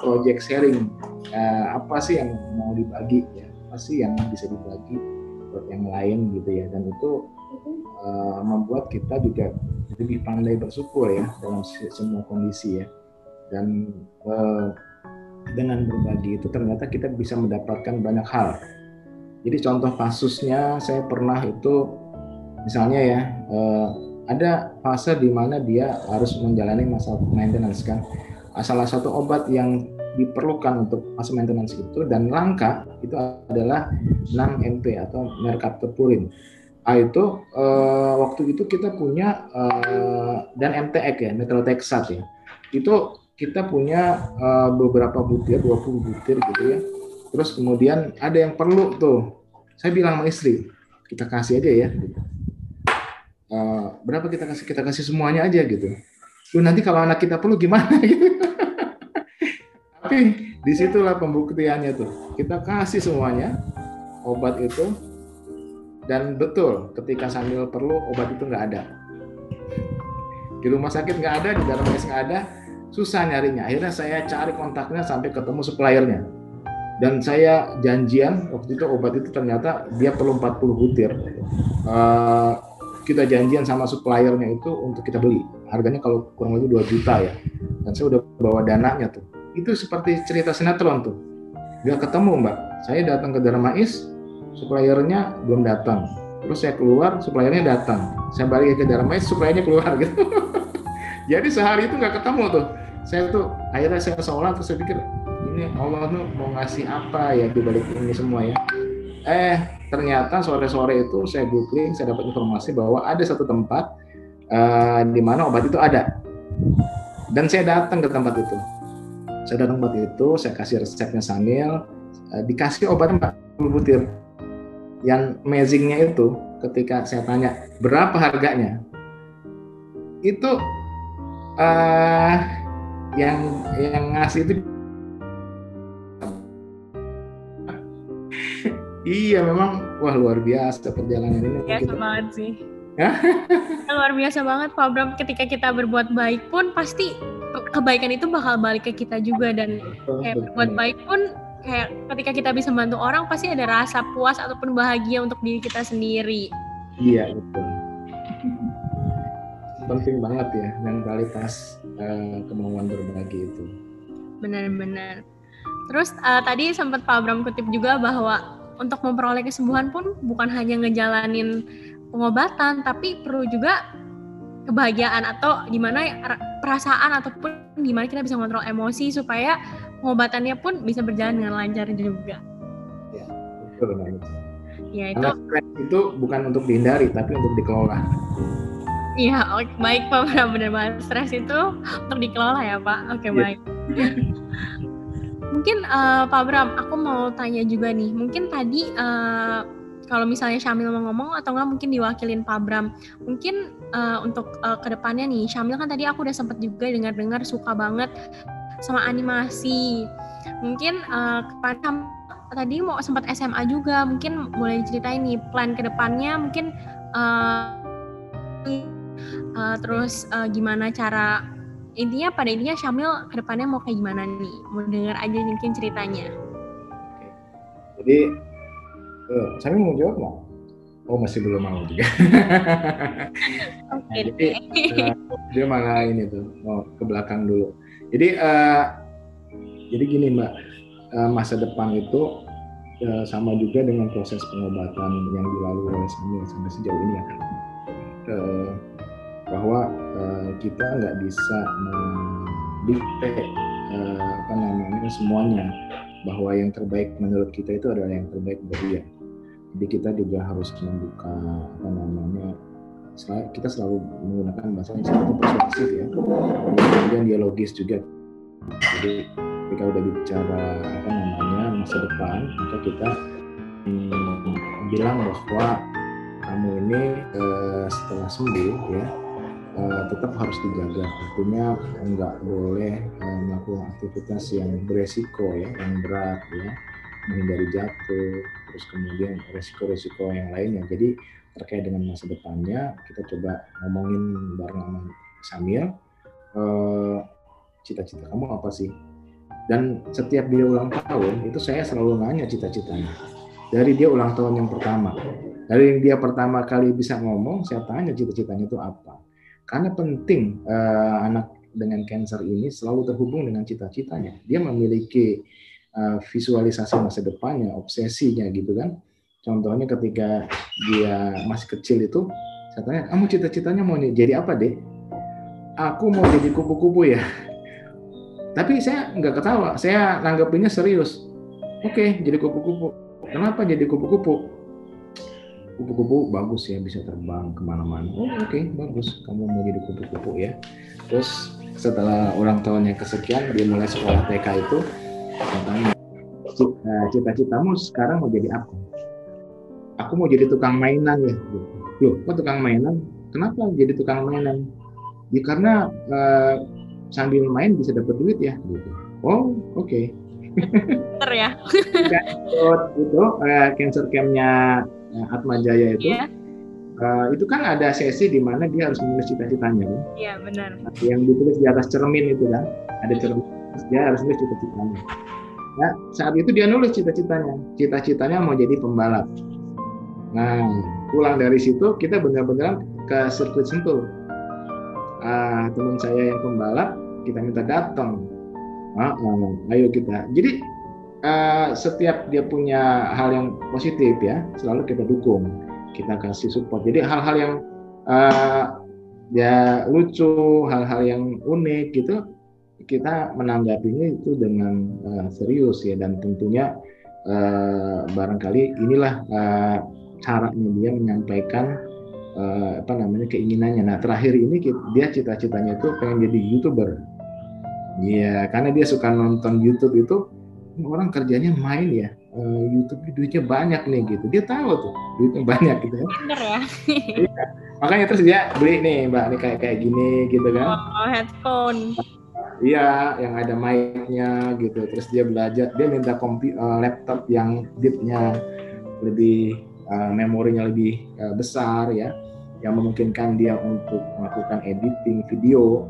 project sharing uh, apa sih yang mau dibagi ya? Apa sih yang bisa dibagi buat yang lain gitu ya? Dan itu uh, membuat kita juga lebih pandai bersyukur ya dalam semua kondisi ya. Dan uh, dengan berbagi itu ternyata kita bisa mendapatkan banyak hal. Jadi contoh kasusnya saya pernah itu misalnya ya uh, ada fase di mana dia harus menjalani masa maintenance kan. Salah satu obat yang diperlukan untuk masa maintenance itu dan langka itu adalah 6 MP atau mercaptopurine. Nah, itu uh, waktu itu kita punya uh, dan MTX ya, metronidazole ya. Itu kita punya uh, beberapa butir, 20 butir gitu ya. Terus kemudian ada yang perlu tuh. Saya bilang sama istri, kita kasih aja ya. Uh, berapa kita kasih? Kita kasih semuanya aja gitu. Lu nanti kalau anak kita perlu gimana gitu. Tapi di situlah pembuktiannya tuh. Kita kasih semuanya obat itu dan betul ketika sambil perlu obat itu nggak ada. Di rumah sakit nggak ada, di dalam mes nggak ada, susah nyarinya. Akhirnya saya cari kontaknya sampai ketemu suppliernya. Dan saya janjian waktu itu obat itu ternyata dia perlu 40 butir. Uh, kita janjian sama suppliernya itu untuk kita beli. Harganya kalau kurang lebih 2 juta ya. Dan saya udah bawa dananya tuh itu seperti cerita sinetron tuh. Gak ketemu mbak. Saya datang ke Darmais suppliernya belum datang. Terus saya keluar suppliernya datang. Saya balik ke Darmais suppliernya keluar gitu. Jadi sehari itu nggak ketemu tuh. Saya tuh akhirnya saya sholat terus saya pikir ini Allah tuh mau ngasih apa ya di balik ini semua ya? Eh ternyata sore-sore itu saya googling saya dapat informasi bahwa ada satu tempat uh, di mana obat itu ada. Dan saya datang ke tempat itu saya datang buat itu saya kasih resepnya sambil uh, dikasih obat 40 butir yang amazingnya itu ketika saya tanya berapa harganya? Itu uh, yang yang ngasih itu iya memang wah luar biasa perjalanan ini. Banget sih luar biasa banget Pak Bram ketika kita berbuat baik pun pasti kebaikan itu bakal balik ke kita juga dan kayak berbuat baik pun kayak ketika kita bisa membantu orang pasti ada rasa puas ataupun bahagia untuk diri kita sendiri. Iya betul. Penting banget ya mentalitas uh, kemauan berbagi itu. Benar-benar. Terus uh, tadi sempat Pak Abram kutip juga bahwa untuk memperoleh kesembuhan pun bukan hanya ngejalanin pengobatan tapi perlu juga kebahagiaan atau gimana perasaan ataupun gimana kita bisa mengontrol emosi supaya pengobatannya pun bisa berjalan dengan lancar juga. Ya, betul banget. Ya itu. Karena stres itu bukan untuk dihindari tapi untuk dikelola. Iya, baik Pak, benar-benar banget. Stres itu untuk dikelola ya Pak. Oke, ya. baik. mungkin uh, Pak Bram, aku mau tanya juga nih. Mungkin tadi uh, kalau misalnya Syamil mau ngomong atau enggak mungkin diwakilin Pak Bram. Mungkin uh, untuk uh, ke depannya nih, Syamil kan tadi aku udah sempet juga dengar-dengar suka banget sama animasi. Mungkin uh, ke depan tadi mau sempat SMA juga, mungkin boleh diceritain nih plan ke depannya mungkin uh, uh, terus uh, gimana cara intinya pada intinya Syamil ke depannya mau kayak gimana nih? Mau dengar aja mungkin ceritanya. Jadi Uh, saya mau jawab nggak? Oh masih belum mau juga. Oke. jadi uh, dia malah ini tuh mau ke belakang dulu. Jadi uh, jadi gini mbak, uh, masa depan itu uh, sama juga dengan proses pengobatan yang dilalui oleh Samuel sampai sejauh ini ya kan. Uh, bahwa uh, kita nggak bisa mendikte uh, apa namanya semuanya bahwa yang terbaik menurut kita itu adalah yang terbaik buat dia Jadi kita juga harus membuka apa namanya kita selalu menggunakan bahasa yang sifatnya persuasif ya. Kemudian dialogis juga. Jadi ketika udah bicara apa namanya masa depan maka kita hmm, bilang bahwa kamu ini eh, setelah sembuh ya eh, tetap harus dijaga. Artinya nggak boleh eh, melakukan aktivitas yang beresiko ya yang berat ya menghindari jatuh terus kemudian resiko-resiko yang lainnya. Jadi terkait dengan masa depannya kita coba ngomongin bareng sama Samir eh, cita-cita kamu apa sih? Dan setiap dia ulang tahun itu saya selalu nanya cita-citanya. Dari dia ulang tahun yang pertama. Dari dia pertama kali bisa ngomong saya tanya cita-citanya itu apa. Karena penting eh, anak dengan cancer ini selalu terhubung dengan cita-citanya. Dia memiliki uh, visualisasi masa depannya obsesinya gitu kan Contohnya ketika dia masih kecil itu, saya tanya, kamu cita-citanya mau jadi apa deh? Aku mau jadi kupu-kupu ya. Tapi saya nggak ketawa, saya nanggepinnya serius. Oke, jadi kupu-kupu. Kenapa jadi kupu-kupu? Kupu-kupu bagus ya, bisa terbang ke mana-mana. Oh oke, okay, bagus. Kamu mau jadi kupu-kupu ya. Terus setelah ulang tahun yang kesekian, dia mulai sekolah TK itu, tanya, eh, cita-citamu sekarang mau jadi apa? aku mau jadi tukang mainan ya loh kok tukang mainan kenapa jadi tukang mainan ya karena uh, sambil main bisa dapat duit ya gitu oh oke okay. Ter ya itu uh, cancer campnya uh, Atma Jaya itu yeah. Uh, itu kan ada sesi di mana dia harus menulis cita-citanya kan? Iya benar. Yang ditulis di atas cermin itu kan, ada cermin, dia harus nulis cita-citanya. Nah, saat itu dia nulis cita-citanya. Cita-citanya mau jadi pembalap. Nah, pulang dari situ kita benar-benar ke sirkuit Sentul. Ah, teman saya yang pembalap kita minta datang. Ah, ah, ayo kita. Jadi uh, setiap dia punya hal yang positif ya, selalu kita dukung, kita kasih support. Jadi hal-hal yang uh, ya lucu, hal-hal yang unik gitu, kita menanggapinya itu dengan uh, serius ya dan tentunya uh, barangkali inilah uh, caranya dia menyampaikan uh, apa namanya keinginannya. Nah terakhir ini dia cita-citanya itu pengen jadi youtuber. Iya, karena dia suka nonton YouTube itu orang kerjanya main ya. Uh, YouTube duitnya banyak nih gitu. Dia tahu tuh duitnya banyak gitu ya. Bener ya. iya. Makanya terus dia beli nih mbak nih kayak kayak gini gitu kan. Oh, headphone. Iya, yang ada mic-nya gitu. Terus dia belajar, dia minta kompi, uh, laptop yang deep-nya lebih uh, memorinya lebih uh, besar ya. Yang memungkinkan dia untuk melakukan editing video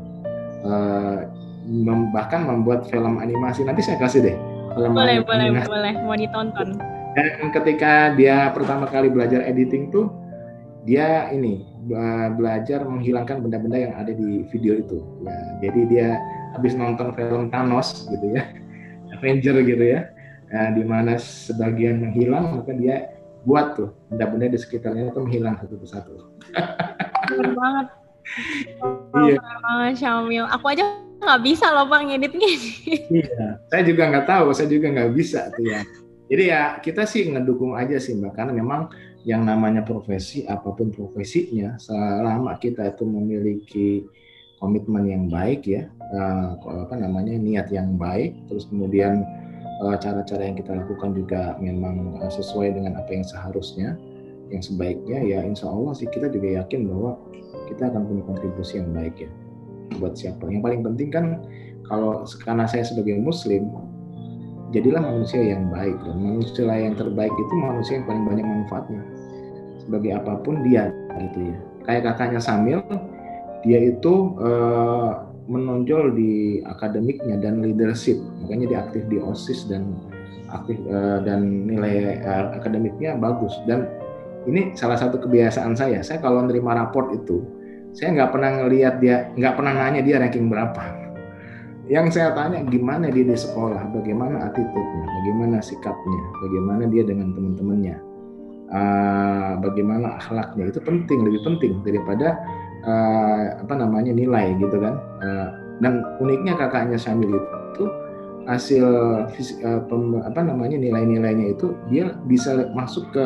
uh, mem bahkan membuat film animasi. Nanti saya kasih deh film boleh boleh boleh. Mau ditonton. Dan ketika dia pertama kali belajar editing tuh dia ini belajar menghilangkan benda-benda yang ada di video itu ya jadi dia habis nonton film Thanos gitu ya Avenger gitu ya nah, di mana sebagian menghilang maka dia buat tuh benda-benda di sekitarnya itu menghilang satu persatu. Benar banget. Oh, iya. banget Syamil. Aku aja nggak bisa loh bang ngeditnya. iya, saya juga nggak tahu, saya juga nggak bisa tuh ya. Jadi ya kita sih ngedukung aja sih mbak, karena memang yang namanya profesi apa pun profesinya, selama kita itu memiliki komitmen yang baik ya, uh, apa namanya niat yang baik, terus kemudian Eh, cara-cara yang kita lakukan juga memang eh, sesuai dengan apa yang seharusnya, yang sebaiknya ya insya Allah sih kita juga yakin bahwa kita akan punya kontribusi yang baik ya buat siapa. Yang paling penting kan kalau karena saya sebagai muslim jadilah manusia yang baik dan manusia yang terbaik itu manusia yang paling banyak manfaatnya. Sebagai apa pun dia gitu ya. Kayak kakaknya Samil dia itu uh, menonjol di akademiknya dan leadership. Makanya dia aktif di osis dan aktif uh, dan nilai uh, akademiknya bagus. Dan ini salah satu kebiasaan saya. Saya kalau menerima raport itu saya nggak pernah ngelihat dia nggak pernah nanya dia ranking berapa yang saya tanya gimana dia di sekolah? Bagaimana attitude-nya? Bagaimana sikapnya? Bagaimana dia dengan teman-temannya? Uh, bagaimana akhlaknya? Itu penting lebih penting daripada uh, apa namanya nilai gitu kan? Uh, dan uniknya kakaknya Samil itu hasil uh, pem, apa namanya nilai-nilainya itu dia bisa masuk ke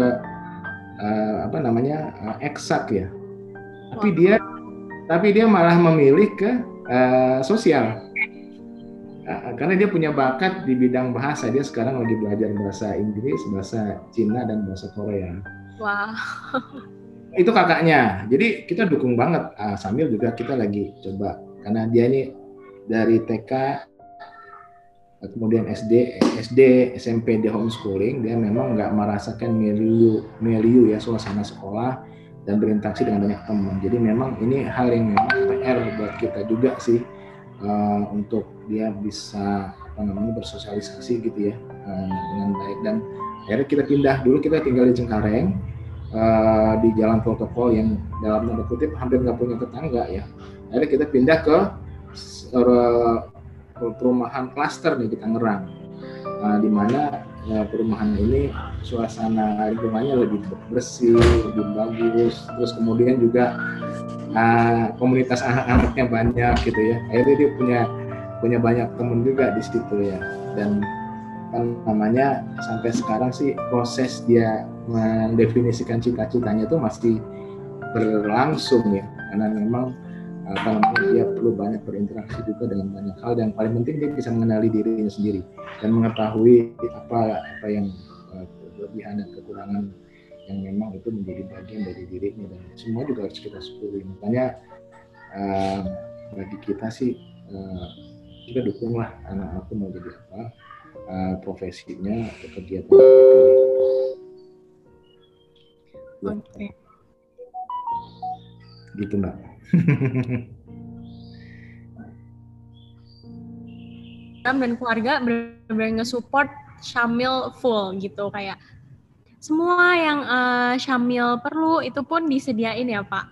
uh, apa namanya uh, eksak ya. Tapi dia tapi dia malah memilih ke uh, sosial karena dia punya bakat di bidang bahasa. Dia sekarang lagi belajar bahasa Inggris bahasa Cina dan bahasa Korea. Wow. Itu kakaknya. Jadi kita dukung banget. Uh, sambil juga kita lagi coba. Karena dia ini dari TK kemudian SD, SD, SMP di homeschooling dia memang nggak merasakan milieu milieu ya suasana sekolah dan berinteraksi dengan banyak teman. Jadi memang ini hal yang memang PR buat kita juga sih uh, untuk dia bisa apa namanya bersosialisasi gitu ya uh, dengan baik. Dan akhirnya kita pindah dulu kita tinggal di Cengkareng uh, di jalan protokol yang dalam tanda kutip hampir nggak punya tetangga ya. Akhirnya kita pindah ke perumahan klaster nih di Tangerang, uh, di mana uh, perumahan ini suasana lingkungannya lebih bersih, lebih bagus, terus kemudian juga uh, komunitas anak-anaknya banyak gitu ya. Akhirnya dia punya punya banyak teman juga di situ ya, dan kan namanya sampai sekarang sih proses dia mendefinisikan cita-citanya itu masih berlangsung ya, karena memang apa namanya dia perlu banyak berinteraksi juga dengan banyak hal. Dan paling penting dia bisa mengenali dirinya sendiri dan mengetahui apa apa yang kelebihan dan kekurangan yang memang itu menjadi bagian dari dirinya dan semua juga harus kita syukuri makanya uh, bagi kita sih uh, kita dukunglah anak aku mau jadi apa uh, profesinya atau kegiatan Oke. Okay. Gitu mbak. dan keluarga benar-benar nge-support Syamil full gitu kayak semua yang uh, Syamil perlu itu pun disediain ya Pak.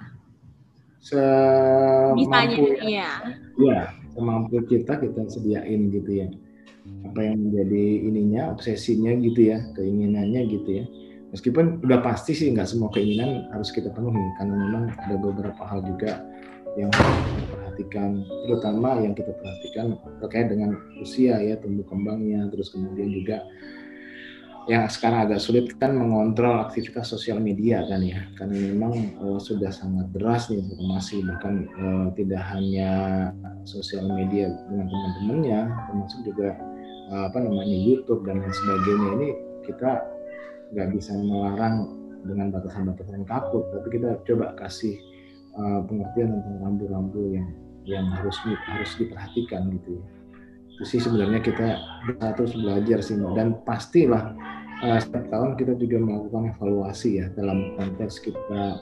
Semampu ya. Iya, semampu kita kita sediain gitu ya. Apa yang menjadi ininya obsesinya gitu ya, keinginannya gitu ya meskipun udah pasti sih nggak semua keinginan harus kita penuhi karena memang ada beberapa hal juga yang perhatikan terutama yang kita perhatikan terkait dengan usia ya tumbuh kembangnya terus kemudian juga yang sekarang agak sulit kan mengontrol aktivitas sosial media kan ya. Karena memang uh, sudah sangat deras nih informasi bahkan uh, tidak hanya sosial media dengan teman-temannya termasuk juga uh, apa namanya YouTube dan lain sebagainya. Ini kita nggak bisa melarang dengan batasan-batasan takut tapi kita coba kasih uh, pengertian tentang rambu-rambu yang yang harus harus diperhatikan gitu ya sih sebenarnya kita terus belajar sih dan pastilah uh, setiap tahun kita juga melakukan evaluasi ya dalam konteks kita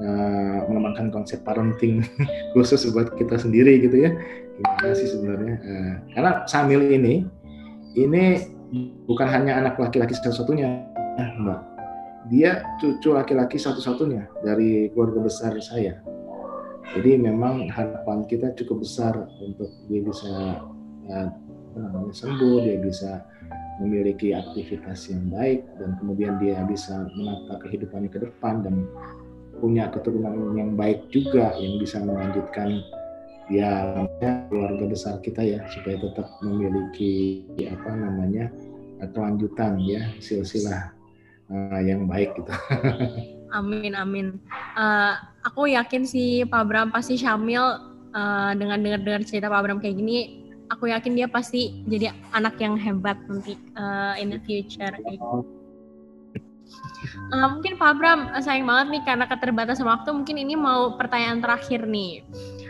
uh, mengembangkan konsep parenting khusus buat kita sendiri gitu ya gimana sih sebenarnya uh, karena Samil ini ini bukan hanya anak laki-laki satu-satunya Mbak. Dia cucu laki-laki satu-satunya dari keluarga besar saya. Jadi memang harapan kita cukup besar untuk dia bisa namanya sembuh, dia bisa memiliki aktivitas yang baik dan kemudian dia bisa menata kehidupannya ke depan dan punya keturunan yang baik juga yang bisa melanjutkan ya keluarga besar kita ya supaya tetap memiliki apa namanya kelanjutan ya silsilah uh, yang baik gitu. amin amin. Uh, aku yakin sih Pak Bram pasti Syamil uh, dengan dengar-dengar cerita Pak Bram kayak gini, aku yakin dia pasti jadi anak yang hebat nanti uh, in the future. Uh, mungkin Pak Bram sayang banget nih karena keterbatasan waktu. Mungkin ini mau pertanyaan terakhir nih.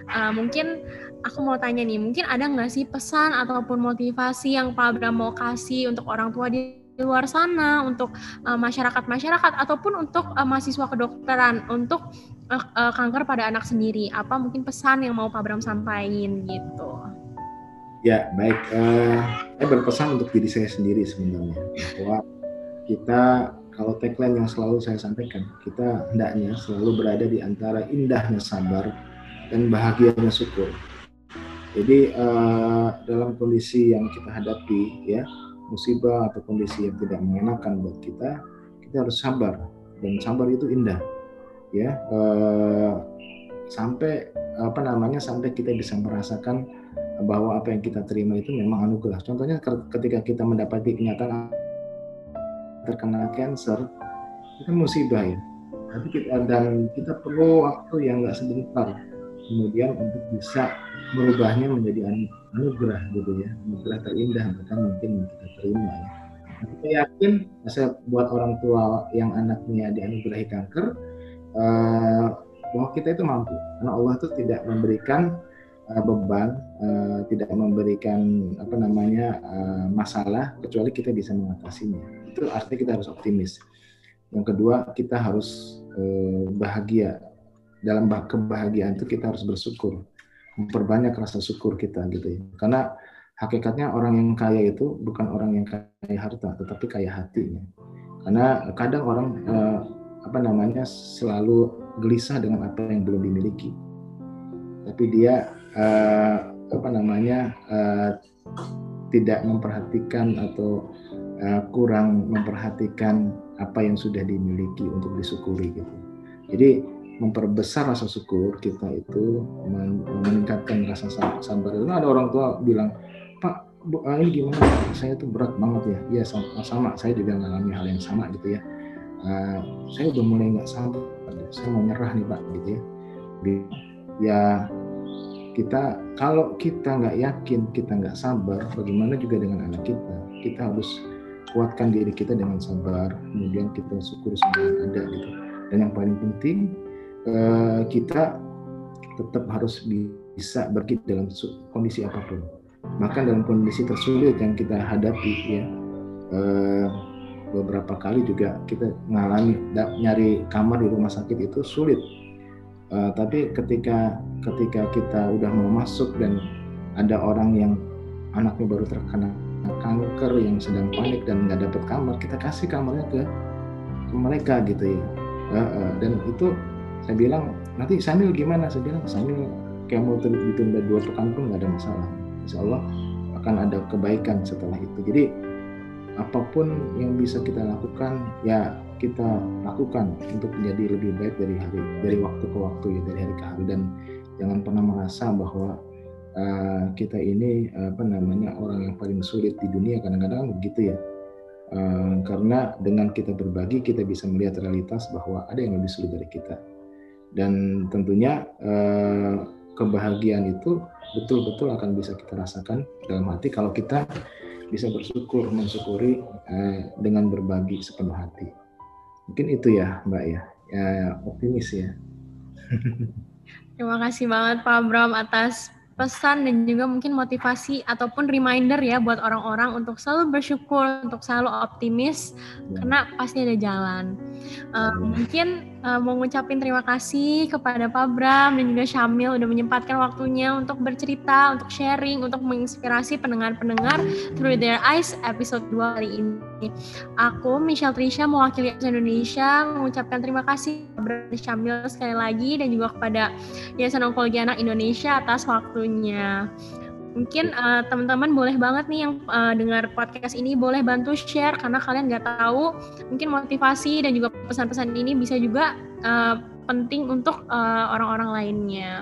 Uh, mungkin aku mau tanya nih, mungkin ada nggak sih pesan ataupun motivasi yang Pak Bram mau kasih untuk orang tua di luar sana untuk eh, masyarakat-masyarakat uh, ataupun untuk uh, mahasiswa kedokteran untuk uh, uh, kanker pada anak sendiri apa mungkin pesan yang mau Pak Bram sampaikan gitu ya baik uh, saya berpesan untuk diri saya sendiri sebenarnya bahwa kita kalau tagline yang selalu saya sampaikan kita hendaknya selalu berada di antara indahnya sabar dan bahagianya syukur. Jadi uh, dalam kondisi yang kita hadapi ya musibah atau kondisi yang tidak mengenakan buat kita, kita harus sabar dan sabar itu indah, ya. Eh, sampai apa namanya sampai kita bisa merasakan bahwa apa yang kita terima itu memang anugerah. Contohnya ketika kita mendapati kenyataan terkena cancer, itu musibah ya. Tapi kita dan kita perlu waktu yang nggak sebentar kemudian untuk bisa merubahnya menjadi anugerah gitu ya. Anugerah terindah bahkan mungkin kita terima ya. Saya yakin saya buat orang tua yang anaknya dianugerahi kanker uh, bahwa kita itu mampu. Karena Allah itu tidak memberikan uh, beban uh, tidak memberikan apa namanya uh, masalah kecuali kita bisa mengatasinya. Itu artinya kita harus optimis. Yang kedua kita harus uh, bahagia. Dalam kebahagiaan itu kita harus bersyukur. Memperbanyak rasa syukur kita gitu ya. Karena hakikatnya orang yang kaya itu bukan orang yang kaya harta tetapi kaya hatinya. Karena kadang orang uh, apa namanya selalu gelisah dengan apa yang belum dimiliki tapi dia uh, apa namanya uh, tidak memperhatikan atau uh, kurang memperhatikan apa yang sudah dimiliki untuk disyukuri gitu jadi memperbesar rasa syukur kita itu meningkatkan rasa sabar. Nah, ada orang tua bilang, Pak, bu, ini gimana? Saya itu berat banget ya. Iya sama, sama. Saya juga mengalami hal yang sama gitu ya. Uh, saya udah mulai nggak sabar. Saya mau nyerah nih Pak gitu ya. Ya kita kalau kita nggak yakin kita nggak sabar, bagaimana juga dengan anak kita? Kita harus kuatkan diri kita dengan sabar. Kemudian kita syukur semua yang ada gitu. Dan yang paling penting Eh, kita tetap harus bisa berkit dalam kondisi apa pun. Bahkan dalam kondisi tersulit yang kita hadapi ya eh, beberapa kali juga kita mengalami nyari kamar di rumah sakit itu sulit. Uh, tapi ketika ketika kita udah mau masuk dan ada orang yang anaknya baru terkena kanker yang sedang panik dan nggak dapat kamar, kita kasih kamarnya ke, ke mereka gitu ya. Uh, uh, dan itu saya bilang nanti Samil gimana? Saya bilang Samil kayak mau ditunda dua pekan pun nggak ada masalah. Insya Allah akan ada kebaikan setelah itu. Jadi apa pun yang bisa kita lakukan ya kita lakukan untuk menjadi lebih baik dari hari dari waktu ke waktu ya dari hari ke hari. Dan jangan pernah merasa bahwa uh, kita ini apa namanya orang yang paling sulit di dunia. Kadang-kadang begitu ya. Uh, karena dengan kita berbagi kita bisa melihat realitas bahwa ada yang lebih sulit dari kita. Dan tentunya eh, kebahagiaan itu betul-betul akan bisa kita rasakan dalam hati kalau kita bisa bersyukur mensyukuri eh, dengan berbagi sepenuh hati mungkin itu ya mbak ya, ya optimis ya terima kasih banget Pak Bram atas pesan dan juga mungkin motivasi ataupun reminder ya buat orang-orang untuk selalu bersyukur, untuk selalu optimis ya. karena pasti ada jalan. Uh, mungkin uh, mau ngucapin terima kasih kepada Pak Bram dan juga Syamil udah menyempatkan waktunya untuk bercerita, untuk sharing, untuk menginspirasi pendengar-pendengar Through Their Eyes episode 2 kali ini. Aku Michelle Trisha mewakili Indonesia mengucapkan terima kasih kepada Syamil sekali lagi dan juga kepada Yayasan Onkologi Anak Indonesia atas waktunya. Mungkin uh, teman-teman boleh banget nih yang uh, dengar podcast ini boleh bantu share karena kalian nggak tahu mungkin motivasi dan juga pesan-pesan ini bisa juga uh, penting untuk orang-orang uh, lainnya.